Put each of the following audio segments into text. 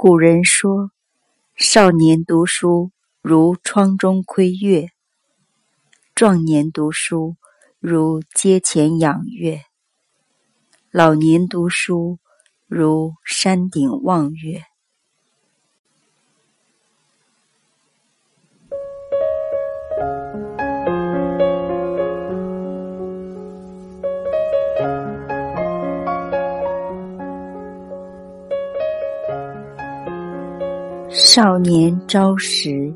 古人说：“少年读书如窗中窥月，壮年读书如阶前仰月，老年读书如山顶望月。”少年朝时，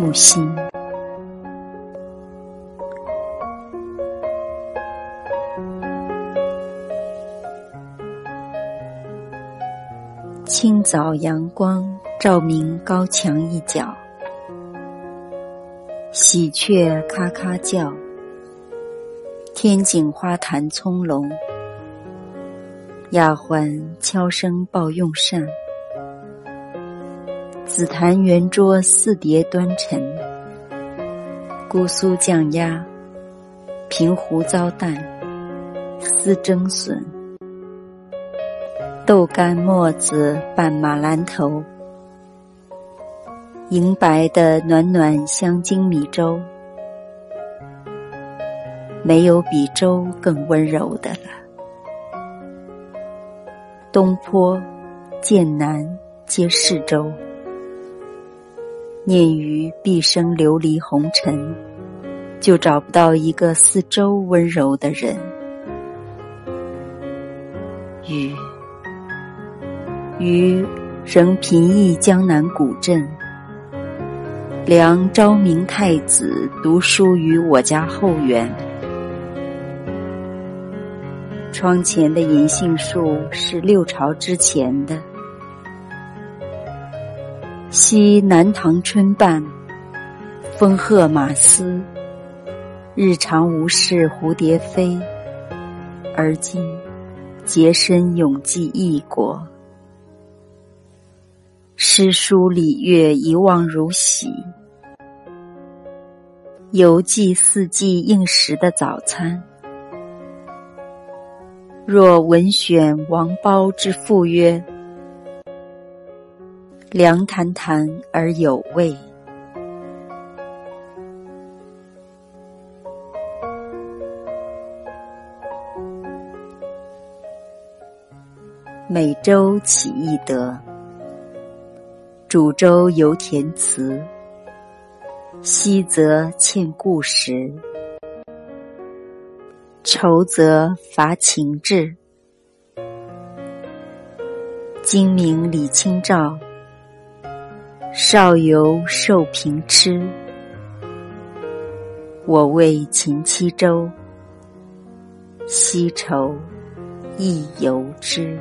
木心。清早阳光照明高墙一角，喜鹊咔咔叫，天井花坛葱茏，丫鬟悄声报用膳。紫檀圆桌四碟端陈，姑苏酱鸭，平湖糟蛋，丝蒸笋，豆干沫子拌马兰头，银白的暖暖香精米粥，没有比粥更温柔的了。东坡、剑南皆是粥。念于毕生流离红尘，就找不到一个四周温柔的人。雨，余仍贫役江南古镇，梁昭明太子读书于我家后园。窗前的银杏树是六朝之前的。昔南唐春半，风鹤马嘶，日常无事蝴蝶飞。而今洁身永寄异国，诗书礼乐一望如洗。犹记四季应时的早餐。若文选王褒之赋曰。凉谈谈而有味，每周起一得，煮粥犹填词，昔则欠故时，愁则乏情志。今明李清照。少游受平痴，我为秦七州，西愁亦由之。